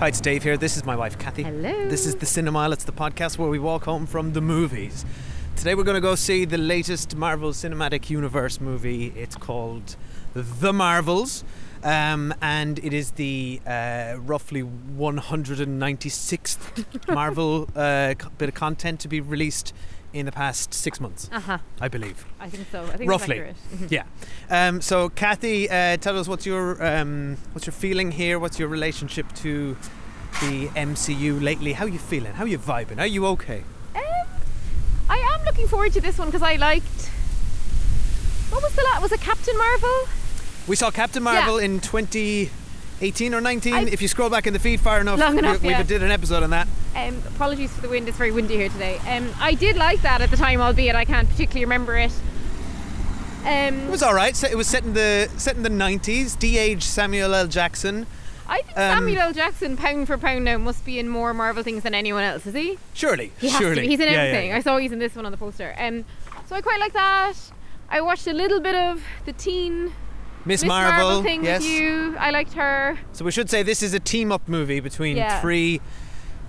Hi, it's Dave here. This is my wife, Kathy. Hello. This is the Cinemile. It's the podcast where we walk home from the movies. Today we're going to go see the latest Marvel Cinematic Universe movie. It's called The Marvels. Um, and it is the uh, roughly 196th Marvel uh, co- bit of content to be released in the past six months, Uh huh. I believe. I think so. I think Roughly. Accurate. Yeah. Um, so, Kathy, uh, tell us what's your um, what's your feeling here? What's your relationship to the MCU lately? How are you feeling? How are you vibing? Are you okay? Um, I am looking forward to this one because I liked. What was the last? Was it Captain Marvel? We saw Captain Marvel in 2018 or 19. I- if you scroll back in the feed far enough, Long enough, we, we did an episode on that. Um, apologies for the wind. It's very windy here today. Um, I did like that at the time, albeit I can't particularly remember it. Um, It was all right. So It was set in the set in the 90s. De-aged Samuel L. Jackson. I think um, Samuel L. Jackson, pound for pound now, must be in more Marvel things than anyone else. Is he? Surely, He has surely. to be. He's in Yeah, yeah, everything. yeah. I saw he's in this one on the poster. Um, so I quite like that. I watched a little bit of the teen Miss Marvel. Marvel thing yes. with you. I liked her. So we should say this is a team up movie between Yeah. three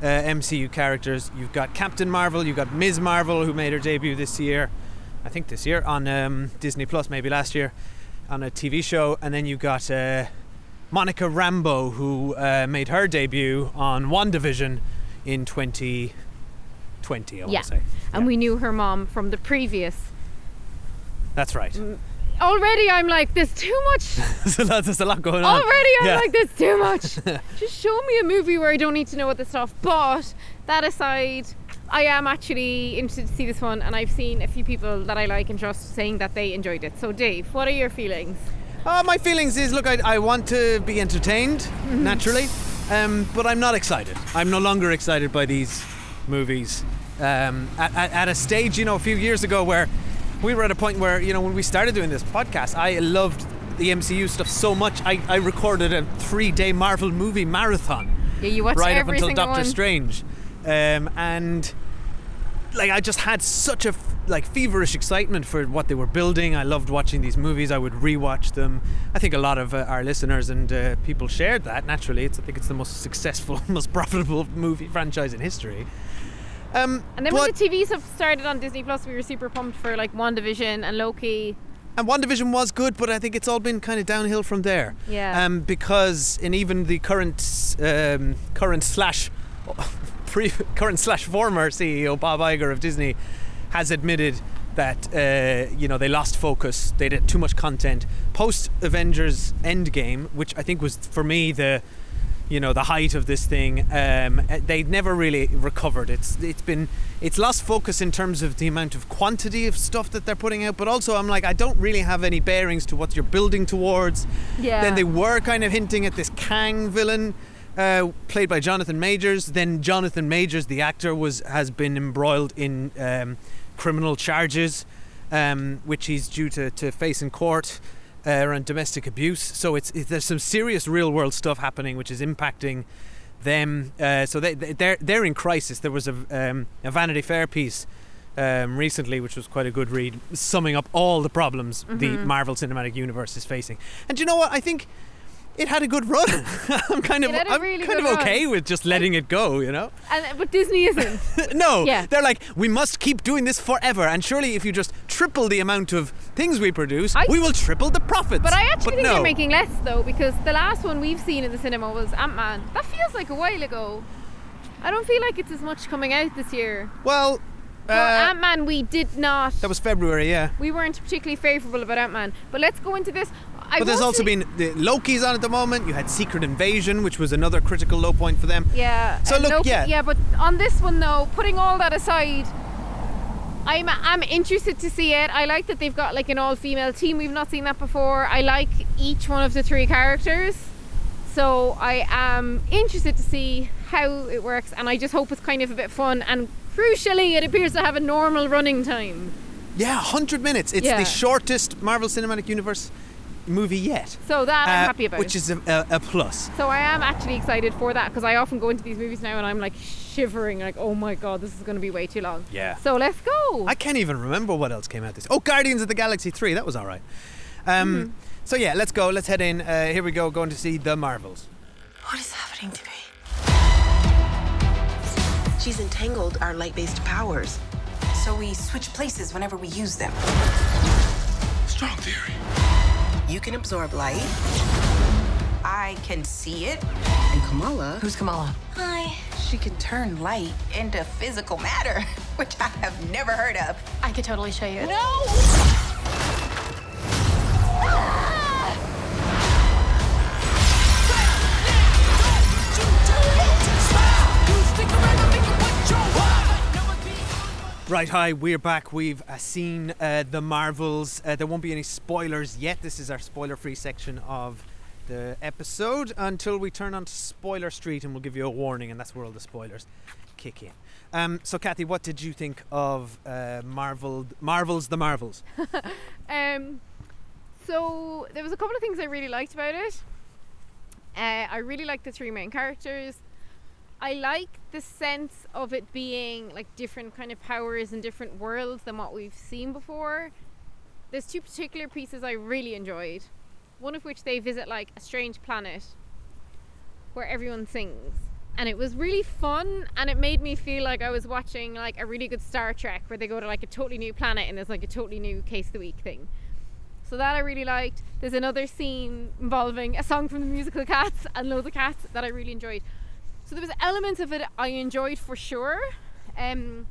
uh, MCU characters. You've got Captain Marvel, you've got Ms. Marvel, who made her debut this year, I think this year, on um, Disney Plus, maybe last year, on a TV show. And then you've got uh, Monica Rambeau, who uh, made her debut on WandaVision in 2020, I want Yeah. to say. And Yeah. we knew her mom from the previous. That's right. Already, I'm like, there's too much. so that's, there's a lot going on. Already, I'm Yeah. like, there's too much. Just show me a movie where I don't need to know what the stuff. But that aside, I am actually interested to see this one, and I've seen a few people that I like and trust saying that they enjoyed it. So, Dave, what are your feelings? Uh, my feelings is look, I, I want to be entertained Mm-hmm. naturally, um, but I'm not excited. I'm no longer excited by these movies. Um, at, at, at a stage, you know, a few years ago, where we were at a point where, you know, when we started doing this podcast, I loved the MCU stuff so much. I, I recorded a three-day Marvel movie marathon Yeah, you watched right up until Doctor one. Strange, um, and like I just had such a like feverish excitement for what they were building. I loved watching these movies. I would rewatch them. I think a lot of uh, our listeners and uh, people shared that. Naturally, it's I think it's the most successful, most profitable movie franchise in history. Um, And then when the TV stuff started on Disney Plus, we were super pumped for like WandaVision and Loki. and WandaVision was good, but I think it's all been kind of downhill from there. Yeah. Um, because in even the current um, current slash pre current slash former CEO Bob Iger of Disney has admitted that uh, you know they lost focus. They did too much content post Avengers Endgame, which I think was for me the you know the height of this thing. Um, they never really recovered. It's it's been it's lost focus in terms of the amount of quantity of stuff that they're putting out, but also I'm like I don't really have any bearings to what you're building towards. Yeah. Then they were kind of hinting at this Kang villain. Uh, played by Jonathan Majors. Then Jonathan Majors, the actor, was has been embroiled in um, criminal charges, um, which he's due to, to face in court around domestic abuse. So it's, it, there's some serious real world stuff happening, which is impacting them. Uh, so they, they they're they're in crisis. There was a, um, a Vanity Fair piece. Um, recently, which was quite a good read, summing up all the problems the Marvel Cinematic Universe is facing. And you know what? I think it had a good run. I'm kind of It had a I'm really kind of run. okay with just letting it go, you know? And but Disney isn't. no, Yeah. they're like we must keep doing this forever and surely if you just triple the amount of things we produce, I- we will triple the profits. But I actually think no. they're making less though, because the last one we've seen in the cinema was Ant Man. That feels like a while ago. I don't feel like it's as much coming out this year. Well, uh, Well, Ant Man, we did not. that was February, yeah. we weren't particularly favourable about Ant Man. But let's go into this. I But there's also been the Loki's on at the moment. You had Secret Invasion, which was another critical low point for them. Yeah. So look, Loki- yeah. Yeah, but on this one though, putting all that aside, I'm I'm interested to see it. I like that they've got like an all-female team. We've not seen that before. I like each one of the three characters. So I am interested to see how it works, and I just hope it's kind of a bit fun. And crucially, it appears to have a normal running time. Yeah, 100 minutes. It's Yeah. the shortest Marvel Cinematic Universe movie yet. So that I'm Uh, happy about. Which is a, a, a plus. So I am actually excited for that because I often go into these movies now and I'm like shivering, like, oh my god, this is going to be way too long. Yeah. So let's go. I can't even remember what else came out this. Oh, Guardians of the Galaxy 3. That was all right. Um, Mm-hmm. So, yeah, let's go. Let's head in. Uh, here we go, going to see The Marvels. What is happening to me? She's entangled our light-based powers. So we switch places whenever we use them. Strong theory. You can absorb light. I can see it. And Kamala, Who's Kamala? Hi. She can turn light into physical matter, which I have never heard of. I could totally show you. No! Right, hi, we're back. We've uh, seen uh, the Marvels. Uh, there won't be any spoilers yet. This is our spoiler free section of the episode until we turn on to Spoiler Street and we'll give you a warning, and that's where all the spoilers kick in. Um, so, Kathy, what did you think of uh, Marvel, Marvels the Marvels? Um, so there was a couple of things I really liked about it. Uh, I really liked the three main characters. I like the sense of it being like different kind of powers and different worlds than what we've seen before. There's two particular pieces I really enjoyed. One of which they visit like a strange planet where everyone sings. And it was really fun and it made me feel like I was watching like a really good Star Trek where they go to like a totally new planet and there's like a totally new case of the week thing. So that I really liked. There's another scene involving a song from the musical Cats and loads of cats that I really enjoyed. So there was elements of it I enjoyed for sure. Um,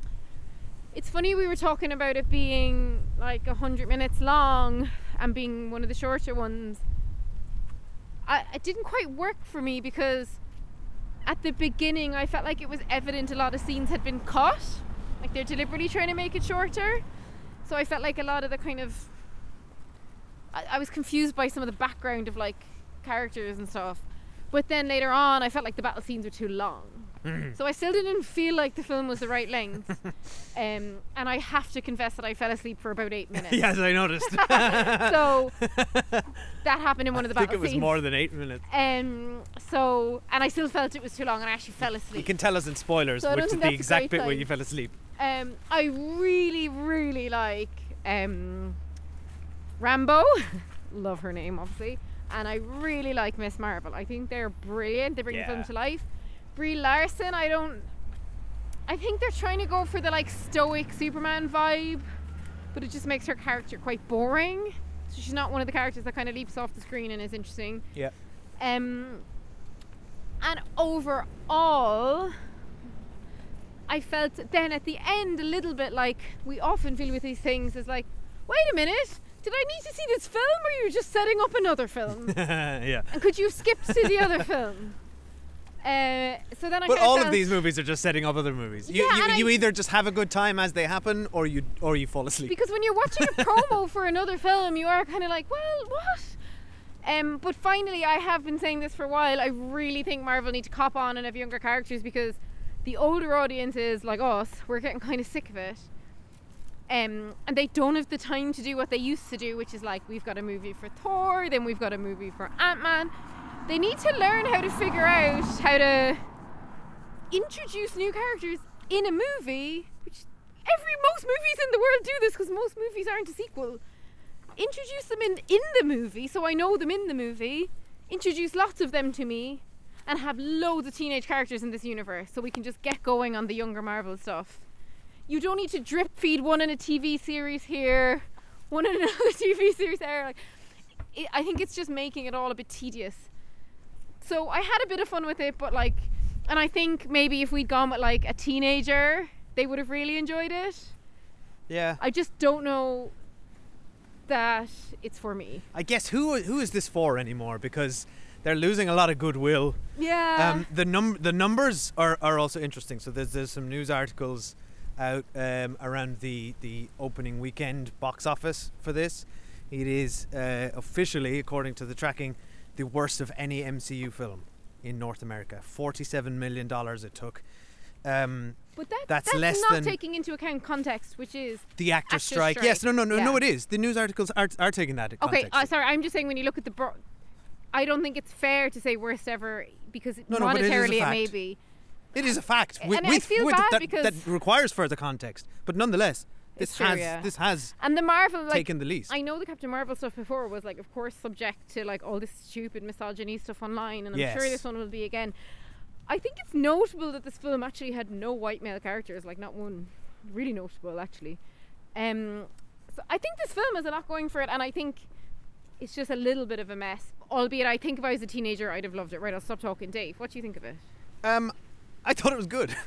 it's funny we were talking about it being like a hundred minutes long and being one of the shorter ones. I, it didn't quite work for me because at the beginning I felt like it was evident a lot of scenes had been cut. Like they're deliberately trying to make it shorter. So I felt like a lot of the kind of I, I was confused by some of the background of like characters and stuff. But then later on, I felt like the battle scenes were too long. So I still didn't feel like the film was the right length. um, and I have to confess that I fell asleep for about eight minutes. yes, I noticed. So that happened in one of the I think battle it was more than eight minutes. Um, so and I still felt it was too long, and I actually fell asleep. You can tell us in spoilers So which is the exact bit where you fell asleep. Um, I really, really like um, Rambeau. Love her name, obviously. And I really like Miss Marvel. I think they're brilliant. They bring the film to life. Brie Larson, I don't. I think they're trying to go for the like stoic Superman vibe, but it just makes her character quite boring. So she's not one of the characters that kind of leaps off the screen and is interesting. Yeah. Um, and overall, I felt then at the end a little bit like we often feel with these things is like, wait a minute, did I need to see this film or are you just setting up another film? yeah. and could you skip to the other film? Uh, so then I But all of these movies are just setting up other movies. You, Yeah, you, you I- either just have a good time as they happen, or you or you fall asleep. because when you're watching a promo for another film, you are kind of like, well, what? Um, but finally, I have been saying this for a while. I really think Marvel need to cop on and have younger characters because the older audiences like us, we're getting kind of sick of it. Um, and they don't have the time to do what they used to do, which is like we've got a movie for Thor, then we've got a movie for Ant Man. They need to learn how to figure out how to introduce new characters in a movie, which every most movies in the world do this because most movies aren't a sequel. Introduce them in in the movie, so I know them in the movie. Introduce lots of them to me, and have loads of teenage characters in this universe, so we can just get going on the younger Marvel stuff. You don't need to drip feed one in a TV series here, one in another TV series there. Like, it, I think it's just making it all a bit tedious. So I had a bit of fun with it, but like, and I think maybe if we'd gone with like a teenager, they would have really enjoyed it. yeah. I just don't know that it's for me. I guess who who is this for anymore? Because they're losing a lot of goodwill. Yeah. Um, the num the numbers are, are also interesting. So there's there's some news articles out um, around the the opening weekend box office for this. It is uh, officially, according to the tracking, the worst of any MCU film in North America. Forty-seven million dollars it took. Um, but that, that's that's, less not than- taking into account context, which is the actor Actors strike. strike, Yes, no, no, no, no. It is. The news articles are are taking that. into account okay. Uh, sorry, I'm just saying when you look at the, bro- I don't think it's fair to say worst ever because No, no, but it monetarily it, may be. It is a fact. With, And I with, feel with bad that, because- that requires further context. But nonetheless, this true, has yeah. this has And the Marvel like taken the least. I know the Captain Marvel stuff before was like, of course, subject to like all this stupid misogyny stuff online, and I'm sure this one will be again. I think it's notable that this film actually had no white male characters, like not one. Really notable, actually. Um, so I think this film has a lot going for it, and I think it's just a little bit of a mess. Albeit, I think if I was a teenager, I'd have loved it. Right, I'll stop talking. Dave, what do you think of it? Um, I thought it was good.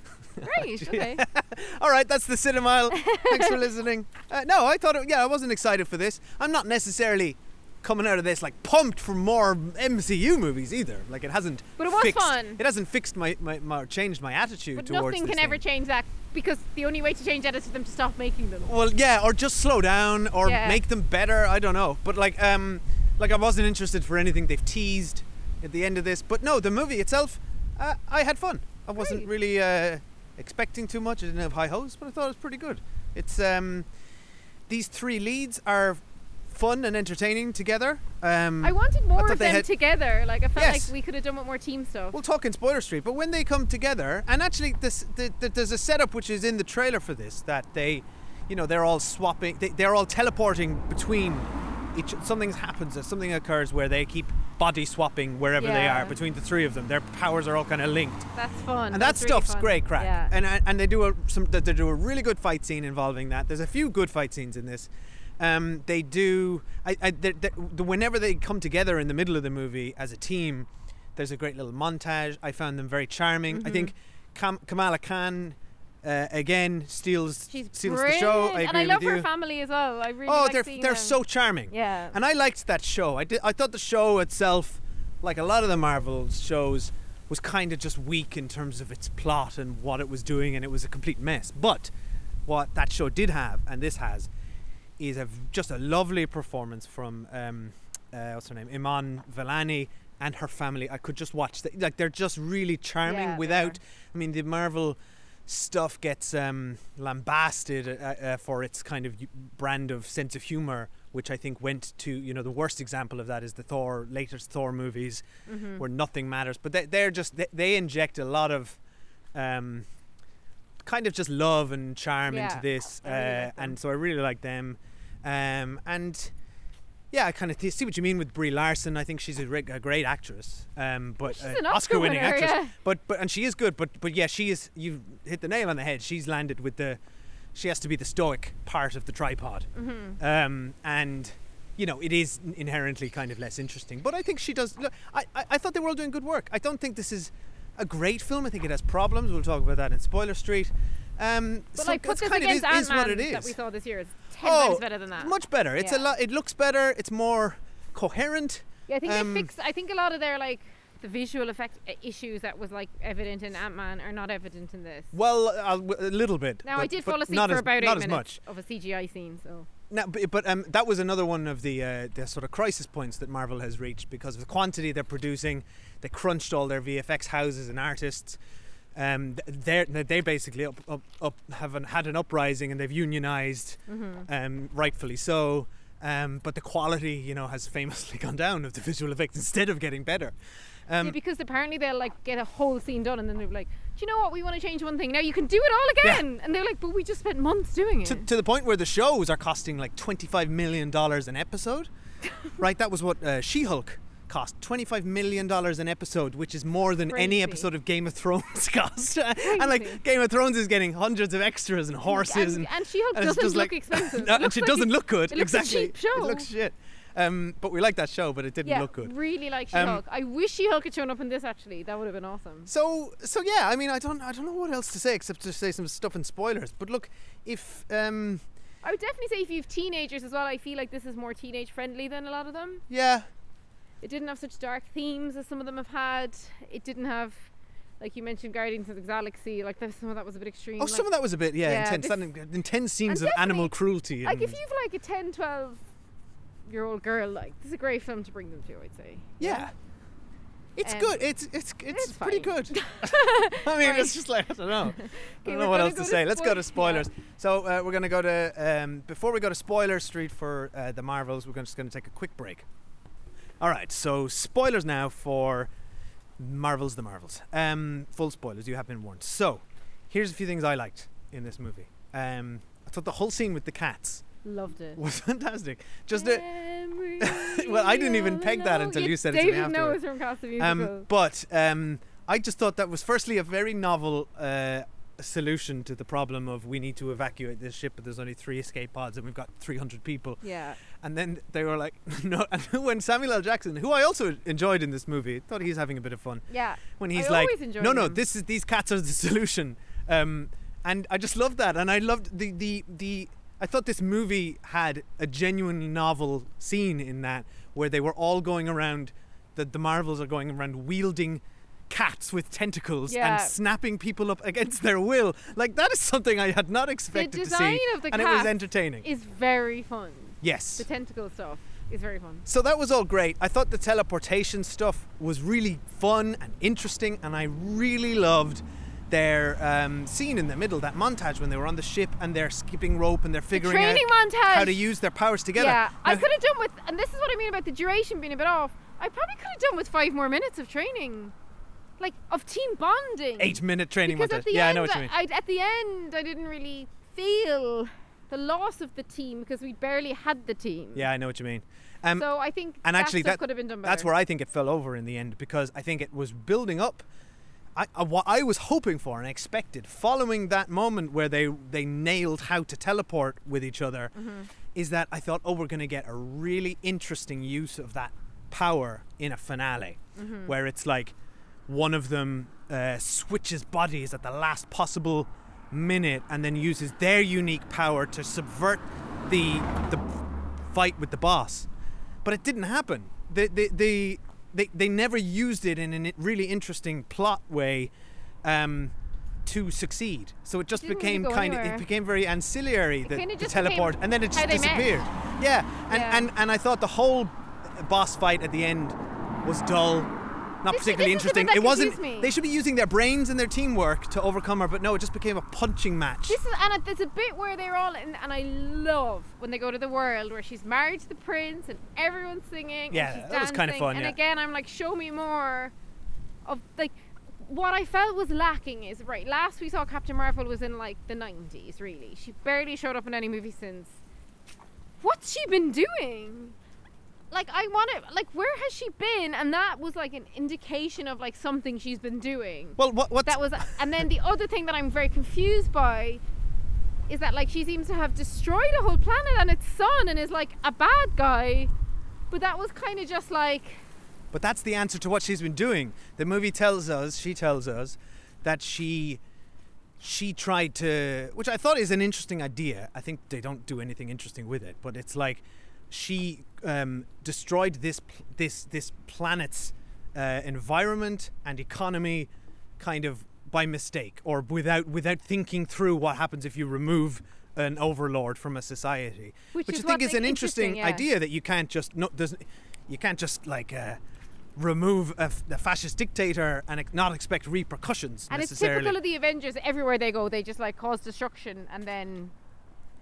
Right, okay. All right, that's the Cinemile. Thanks for listening. Uh, no, I thought, it, yeah, I wasn't excited for this. I'm not necessarily coming out of this like pumped for more MCU movies either. Like it hasn't. But it was fixed, fun. It hasn't fixed my, my, my changed my attitude But towards nothing can ever change that because the only way to change that is for them to stop making them. Well, yeah, or just slow down, or Yeah. make them better. I don't know, but like, um, like I wasn't interested for anything they've teased at the end of this. But no, the movie itself, uh, I had fun. I wasn't Great. really uh, expecting too much. I didn't have high hopes, but I thought it was pretty good. It's um, these three leads are fun and entertaining together. Um, I wanted more thought of them had- together. Like I felt Yes. like we could have done with more team stuff. We'll talk in Spoiler Street, but when they come together, and actually, this the, the, there's a setup which is in the trailer for this that they, you know, they're all swapping, they, they're all teleporting between each. Something happens, something occurs where they keep body swapping wherever they are between the three of them. Their powers are all kind of linked, That's fun. and that That's really stuff's fun. great crack. Yeah. And and and they do a some they do a really good fight scene involving that. There's a few good fight scenes in this. Um, they do. I, I they they the, whenever they come together in the middle of the movie as a team, there's a great little montage. I found them very charming. Mm-hmm. I think Kam- Kamala Khan uh, again steals She's steals brilliant, the show. I agree and I love with you. her family as well. I really oh, like they're they're them. so charming. Yeah. And I liked that show. I did. I thought the show itself, like a lot of the Marvel shows, was kind of just weak in terms of its plot and what it was doing, and it was a complete mess. But what that show did have, and this has, is a just a lovely performance from um, uh, what's her name, Iman Vellani. And her family, I could just watch. The, like they're just really charming. Yeah, without. I mean, the Marvel stuff gets um, lambasted uh, uh, for its kind of brand of sense of humor, which I think went to you know the worst example of that is the Thor latest Thor movies, Mm-hmm. where nothing matters. But they, they're just they, they inject a lot of. Um, kind of just love and charm Yeah, into this I really uh, like and so I really like them um, and yeah I kind of th- see what you mean with Brie Larson. I think she's a, re- a great actress um, but she's uh, an Oscar winning winner, actress. yeah. but but and she is good but but yeah she is you've hit the nail on the head. She's landed with the she has to be the stoic part of the tripod. Mm-hmm. um, and you know it is inherently kind of less interesting but I think she does look I, I, I thought they were all doing good work. I don't think this is a great film. I think it has problems. We'll talk about that in Spoiler Street um, But so like, put it's this kind of is, against what it Ant-Man that we saw this year. It's ten oh times better than that. much better it's a lot it looks better it's more coherent Yeah, I think um, they fixed. I think a lot of their like the visual effect issues that was like evident in Ant Man are not evident in this. well uh, a little bit Now I did fall asleep not for as, about eight minutes much of a CGI scene. So No, but, but um, that was another one of the uh, the sort of crisis points that Marvel has reached because of the quantity they're producing. They crunched all their VFX houses and artists. Um, they're they basically up, up, up have an, had an uprising and they've unionized, Mm-hmm. um, rightfully so. Um, but the quality, you know, has famously gone down of the visual effects instead of getting better. Um, yeah, because apparently they'll like get a whole scene done and then they're like, do you know what? We want to change one thing. Now you can do it all again. And they're like, but we just spent months doing it. to, to the point where the shows are costing like $25 million an episode. right? That was what uh, She Hulk cost $25 million an episode, which is more than any episode of Game of Thrones cost. and like Game of Thrones is getting hundreds of extras and horses. and, and, and She-Hulk and it's doesn't look like- expensive. No, and she like doesn't look good. It exactly. cheap show. It looks shit. Um, but we like that show, but it didn't yeah, look good. really like Um, She-Hulk. I wish She-Hulk had shown up in this. Actually, that would have been awesome. So so yeah, I mean I don't I don't know what else to say except to say some stuff in spoilers. But look, if um I would definitely say if you have teenagers as well, I feel like this is more teenage friendly than a lot of them. yeah, It didn't have such dark themes as some of them have had. It didn't have, like you mentioned, Guardians of the Galaxy. Like that, some of that was a bit extreme. Oh, like, some of that was a bit, yeah, Yeah, intense. this- intense scenes of animal cruelty. like if you've like a 10, 12 year old girl, like this is a great film to bring them to. I'd say. yeah, it's Um, good. It's it's it's, it's pretty fine. good. I mean, Fine. it's just like I don't know. I don't know what else to to say. Let's go to spoil- spoilers. So uh, we're gonna go to um, before we go to spoiler street for uh, the Marvels. We're just gonna take a quick break. All right. So spoilers now for Marvels, the Marvels. Um, full spoilers. You have been warned. So here's a few things I liked in this movie. Um, I thought the whole scene with the cats Loved it. was fantastic. Just a, Well, I didn't even peg that until you said it to me Dave didn't it afterwards. was from Cats of Musical. Um, but um, I just thought that was firstly a very novel uh, solution to the problem of we need to evacuate this ship, but there's only three escape pods and we've got 300 people. Yeah. And then they were like, no. And when Samuel L. Jackson, who I also enjoyed in this movie, thought he's having a bit of fun. Yeah. When he's I like, no, no, him. this is these cats are the solution. Um, and I just loved that, and I loved the the the. I thought this movie had a genuinely novel scene in that where they were all going around. The the Marvels are going around wielding cats with tentacles Yeah. and snapping people up against their will. Like that is something I had not expected to design see, of the and it was entertaining. Is very fun. Yes. The tentacle stuff is very fun. So that was all great. I thought the teleportation stuff was really fun and interesting, and I really loved their um, scene in the middle, that montage when they were on the ship and they're skipping rope and they're figuring out montage. how to use their powers together. Yeah, I could have done with, and this is what I mean about the duration being a bit off. I probably could have done with five more minutes of training, like of team bonding. eight minute training because montage. yeah, end, I know what you mean. I, at the end, I didn't really feel the loss of the team because we barely had the team. yeah, I know what you mean. Um, So I think and that actually, that could have been done better. that's where I think it fell over in the end because I think it was building up. I, I, what I was hoping for and expected following that moment where they they nailed how to teleport with each other Mm-hmm. is that I thought, oh, we're going to get a really interesting use of that power in a finale, Mm-hmm. where it's like one of them uh, switches bodies at the last possible minute and then uses their unique power to subvert the the fight with the boss. But it didn't happen. They they they, they, they never used it in a really interesting plot way um, to succeed. So it just really became kind of it became very ancillary the, the teleport and then it just they met. disappeared. Yeah. And, Yeah. and and I thought the whole boss fight at the end was dull. Not This- particularly this is the bit interesting. It wasn't. me. They should be using their brains and their teamwork to overcome her, but no, it just became a punching match. This is and there's a bit where they're all in, and I love when they go to the world where she's married to the prince and everyone's singing. Yeah, and that was kinda fun, And yeah. again, I'm like, show me more of like what I felt was lacking is right. Last we saw Captain Marvel was in like the 90s. Really, she barely showed up in any movie since. What's she been doing? Like I want to like where has she been? And that was like an indication of like something she's been doing well, what what's that was and then the other thing that i'm very confused by is that like she seems to have destroyed a whole planet and its sun and is like a bad guy but that was kind of just like But that's the answer to what she's been doing. The movie tells us, she tells us, that she she tried to, which I thought is an interesting idea. I think they don't do anything interesting with it, but it's like she um, destroyed this this this planet's uh, environment and economy, kind of by mistake or without without thinking through what happens if you remove an overlord from a society, Which which I think is an interesting, interesting- yeah. idea that you can't just no, doesn't you can't just like. Uh, remove a, f- a fascist dictator and not expect repercussions and it's typical of the avengers everywhere they go they just like cause destruction and then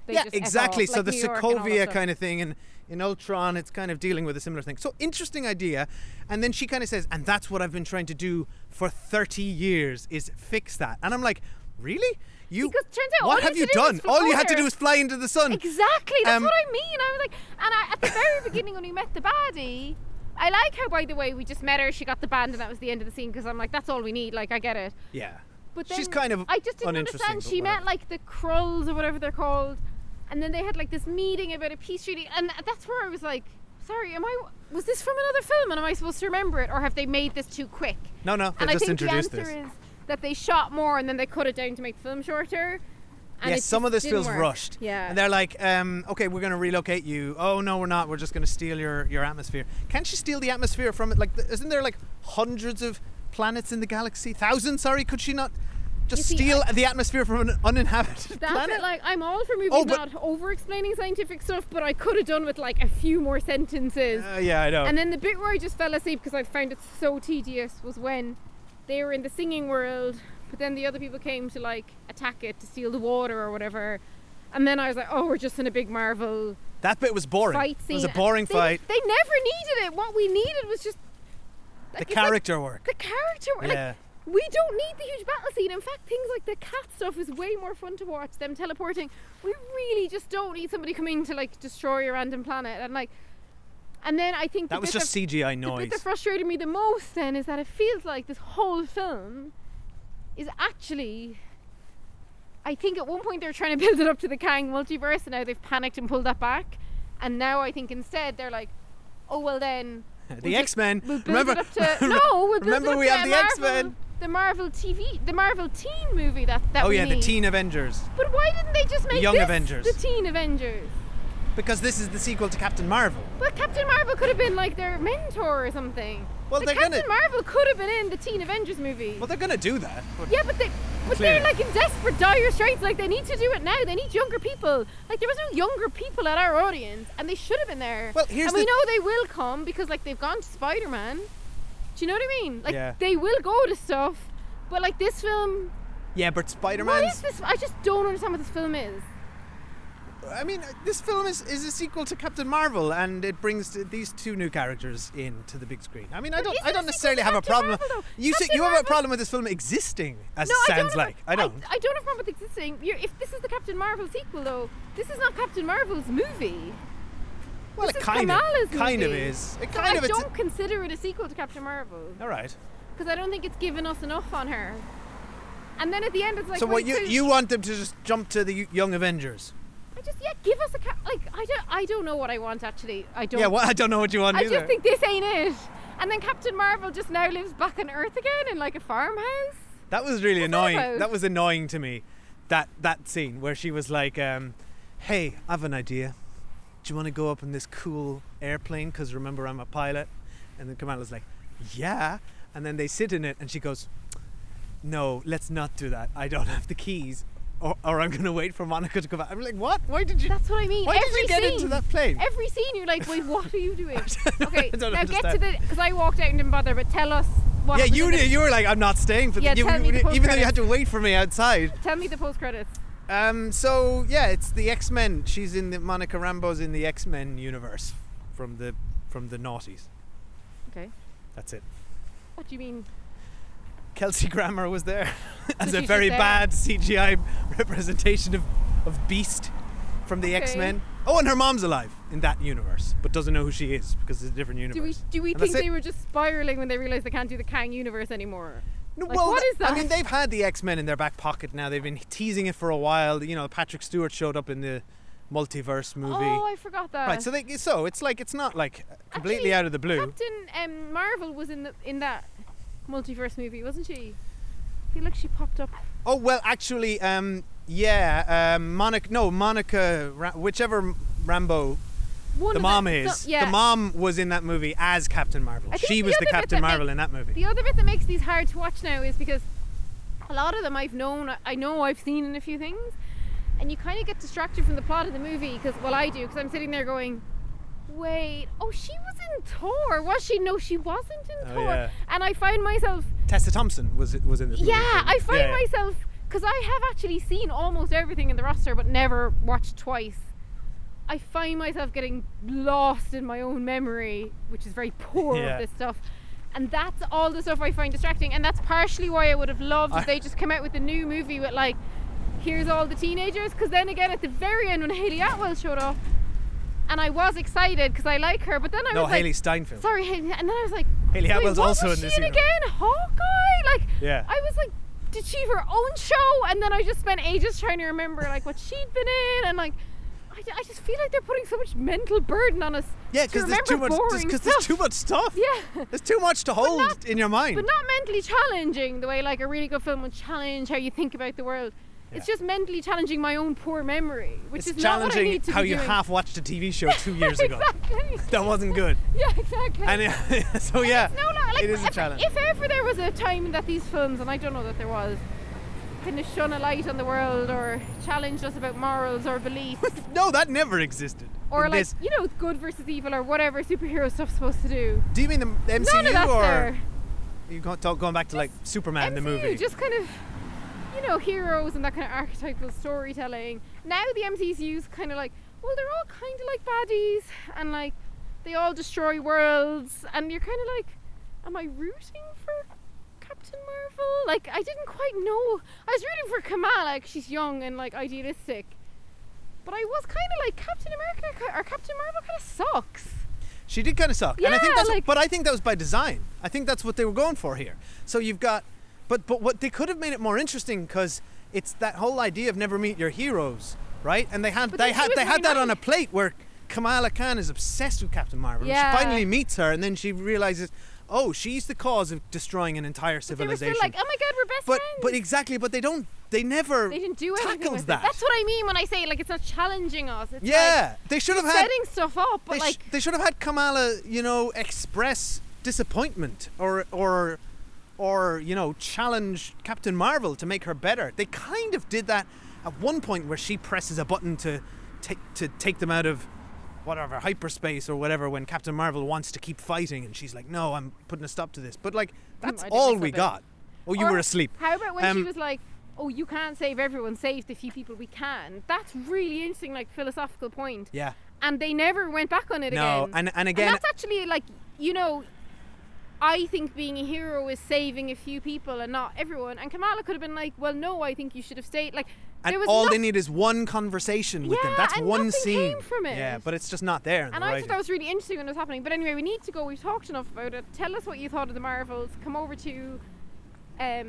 they yeah, exactly. off, So like the New York and all that Sokovia kind of thing, and in Ultron, it's kind of dealing with a similar thing. So interesting idea. And then she kind of says, "And that's what I've been trying to do for 30 years is fix that." And I'm like, "Really? You? Because turns out what have you you had to do done? All you had to do was fly into the sun." Exactly, that's Um, what I mean. I was like, and I, at the very beginning when we met the baddie, I like how, by the way, we just met her. She got the band, and that was the end of the scene. Because I'm like, that's all we need. Like, I get it. Yeah. But then she's kind of I just didn't understand. She met like the Skrulls or whatever they're called, and then they had like this meeting about a peace treaty, and that's where I was like, "Sorry, am I? Was this from another film, and am I supposed to remember it, or have they made this too quick?" No, no, they and I just think the introduced answer this. is that they shot more, and then they cut it down to make the film shorter. And yeah, some of this feels work. rushed. Yeah, And they're like, um, okay, we're going to relocate you. Oh, no, we're not. We're just going to steal your, your atmosphere. Can't she steal the atmosphere from it? Like, isn't there like hundreds of planets in the galaxy? Thousands, sorry. Could she not just see, steal I- the atmosphere from an uninhabited That's planet? it. Like I'm all for movies Oh, but- not over-explaining scientific stuff, but I could have done with like a few more sentences. Uh, yeah, I know. And then the bit where I just fell asleep because I found it so tedious was when they were in the singing world, but then the other people came to like attack it to steal the water or whatever. And then I was like, oh, we're just in a big Marvel that bit was boring. fight It was a boring they, fight. They never needed it. What we needed was just The like, like character work. the character. work. Yeah. Like, we don't need the huge battle scene. In fact, things like the cat stuff is way more fun to watch. Them teleporting. We really just don't need somebody coming to like destroy a random planet. And like, And then I think the That was just that- CGI The bit that frustrated me the most then is that it feels like this whole film is actually. I think at one point they were trying to build it up to the Kang multiverse, and now they've panicked and pulled that back. And now I think instead they're like, oh well then. The we'll just- X-Men. We'll Remember- to no. We'll remember we have the X-Men. The Marvel TV, the Marvel teen movie that that Oh yeah, the. Teen Avengers. But why didn't they just make Young this Avengers. the Teen Avengers? Because this is the sequel to Captain Marvel. But Captain Marvel could have been like their mentor or something. Well, Like, Captain gonna- Marvel could have been in the Teen Avengers movie. Well, they're gonna do that. But yeah, but they, but Clearly. they're like in desperate, dire straits. Like they need to do it now. They need younger people. Like there was no younger people at our audience, and they should have been there. Well, here's and we know they will come because like they've gone to Spider Man. Do you know what I mean? Like Yeah. they will go to stuff, but like this film, yeah, but what Spider-Man's. is this? I just don't understand what this film is. I mean, uh, this film is, is a sequel to Captain Marvel, and it brings these two new characters in to the big screen. I mean, I don't, I don't necessarily have a problem. Marvel, you say, you have a problem with this film existing, as No, it sounds don't like. I don't. I, don't have a problem with existing. You're, if this is the Captain Marvel sequel, though, this is not Captain Marvel's movie. Well, this it kind Kamala's of, kind of is. It So kind I of. It's don't consider it a sequel to Captain Marvel all right. because I don't think it's given us enough on her. And then at the end, it's like, so what you you want them to just jump to the Young Avengers? I just yeah, give us a ca- like. I don't. I don't know what I want actually. I don't. Yeah, well, I don't know what you want I either. just think this ain't it. And then Captain Marvel just now lives back on Earth again in like a farmhouse. That was really What's annoying. about? That was annoying to me. That that scene where she was like, um, "Hey, I've an idea. Do you want to go up in this cool airplane? Because remember, I'm a pilot." And then Kamala's like, "Yeah." And then they sit in it, and she goes, "No, let's not do that. I don't have the keys, or, or I'm gonna wait for Monica to come back." I'm like, "What? Why did you? That's what I mean. why Every did you get scene, into that plane?" Every scene, you're like, wait, what are you doing? okay, now get to the because I walked out and didn't bother. But tell us what. yeah, you did. You were like, "I'm not staying for Yeah, the." You, tell me the even though you had to wait for me outside. Tell me the post credits. Um, so yeah, it's the X Men. She's in the Monica Rambeau's in the X Men universe from the from the noughties. Okay. That's it. What do you mean? Kelsey Grammer was there as a very bad CGI representation of, of Beast from the Okay. X Men. Oh, and her mom's alive in that universe, but doesn't know who she is because it's a different universe. Do we do we And think it. they were just spiraling when they realized they can't do the Kang universe anymore? No, Like, well, what is that? I mean, they've had the X Men in their back pocket now. They've been teasing it for a while. You know, Patrick Stewart showed up in the multiverse movie. Oh, I forgot that. Right, so they, so it's like it's not like completely Actually, out of the blue. Captain um, Marvel was in the in that multiverse movie, wasn't she? I feel like she popped up. Oh well, actually, um, yeah, um, Monica. No, Monica. Ra- whichever Rambeau One the mom the, is. so- yeah. The mom was in that movie as Captain Marvel. She the was the Captain Marvel make- in that movie. The other bit that makes these hard to watch now is because a lot of them I've known, I know I've seen in a few things, and you kind of get distracted from the plot of the movie because, well, I do because I'm sitting there going, wait, oh, she was in Thor, was she? No, she wasn't in Oh, Thor. yeah. And I find myself, Tessa Thompson was was in this movie. yeah. I find yeah. myself because I have actually seen almost everything in the roster, but never watched twice. I find myself getting lost in my own memory, which is very poor Yeah. of this stuff. And that's all the stuff I find distracting. And that's partially why I would have loved I- if they just come out with a new movie with like, here's all the teenagers. Because then again, at the very end, when Hayley Atwell showed up, and I was excited because I like her, but then I No, was like, Hailee Steinfeld. sorry, Haley, and then I was like, Hayley Atwell's also in this she in universe. again? Hawkeye? Like, Yeah. I was like, did she have her own show? And then I just spent ages trying to remember like what she'd been in, and like, I, I just feel like they're putting so much mental burden on us. Yeah, because there's too much. Because stuff. there's too much stuff. Yeah. There's too much to hold not- in your mind. But not mentally challenging the way like a really good film would challenge how you think about the world. It's just mentally challenging my own poor memory, which it's is not what I need to how you doing. half watched a TV show two years ago. exactly. That wasn't good. Yeah, exactly. And uh, so yeah, no, no, like it is a if, challenge. if ever there was a time that these films, and I don't know that there was, kind of shone a light on the world or challenged us about morals or beliefs, no, that never existed. or like this. you know, good versus evil or whatever superhero stuff's supposed to do. Do you mean the MCU None of that's or there. you going back to like Superman in the MCU, movie? just kind of, you know, heroes and that kind of archetypal storytelling. Now the MCU's kind of like, well, they're all kind of like baddies and like they all destroy worlds, and you're kind of like, am I rooting for Captain Marvel? Like, I didn't quite know. I was rooting for Kamala 'cause she's young and like idealistic. But I was kind of like Captain America or Captain Marvel kind of sucks. She did kind of suck, and I think Yeah, that's. like- but I think that was by design. I think that's what they were going for here. So you've got, but but what they could have made it more interesting because it's that whole idea of never meet your heroes, right? And they had they had they had that on a plate where Kamala Khan is obsessed with Captain Marvel. Yeah. She finally meets her, and then she realizes, oh, she's the cause of destroying an entire They were civilization. still like, oh my god, we're best but friends. but exactly, but they don't. They never. they didn't do anything with that. it. That's what I mean when I say like it's not challenging us. It's yeah, they should have had. setting stuff up, but They, sh- like they should have had Kamala, you know, express disappointment or or or you know challenge Captain Marvel to make her better. They kind of did that at one point where she presses a button to take to take them out of whatever hyperspace or whatever when Captain Marvel wants to keep fighting and she's like, "No, I'm putting a stop to this." But like that's I all we got. Oh, you Or were asleep. How about when she Um, was like, "Oh, you can't save everyone, save the few people we can." That's really interesting, like philosophical point. Yeah. And they never went back on it No, again. and- and again- and that's actually like you know. I think being a hero is saving a few people and not everyone. And Kamala could have been like, "Well, no, I think you should have stayed." Like, And there was all they need is one conversation with them. Yeah, That's and one nothing scene. came from it. Yeah, but it's just not there. In And the I writing. thought that was really interesting when it was happening. But anyway, we need to go. We've talked enough about it. Tell us what you thought of the Marvels. Come over to um,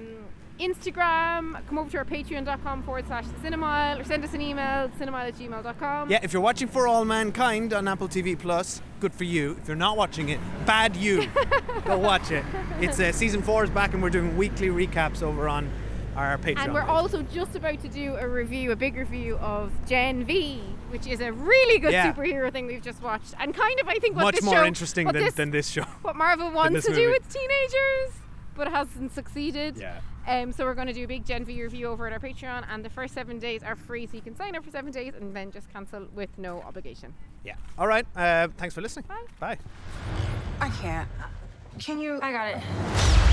Instagram. Come over to our patreon.com forward slash the cinemile or send us an email, cinemile at gmail.com. Yeah, if you're watching For All Mankind on Apple TV Plus, good for you. If you're not watching it, bad you. Go watch it. It's uh, season four is back, and we're doing weekly recaps over on our Patreon. And we're also just about to do a review, a big review of Gen V, which is a really good Yeah. superhero thing we've just watched. And kind of, I think, what much more show, interesting than, this, than this show. what Marvel wants to do with teenagers, but it hasn't succeeded. Yeah. Um, so we're going to do a big Gen V review over at our Patreon, and the first seven days are free, so you can sign up for seven days and then just cancel with no obligation. Yeah. All right. Uh, thanks for listening. Bye. Bye. I can't. Can you? I got it.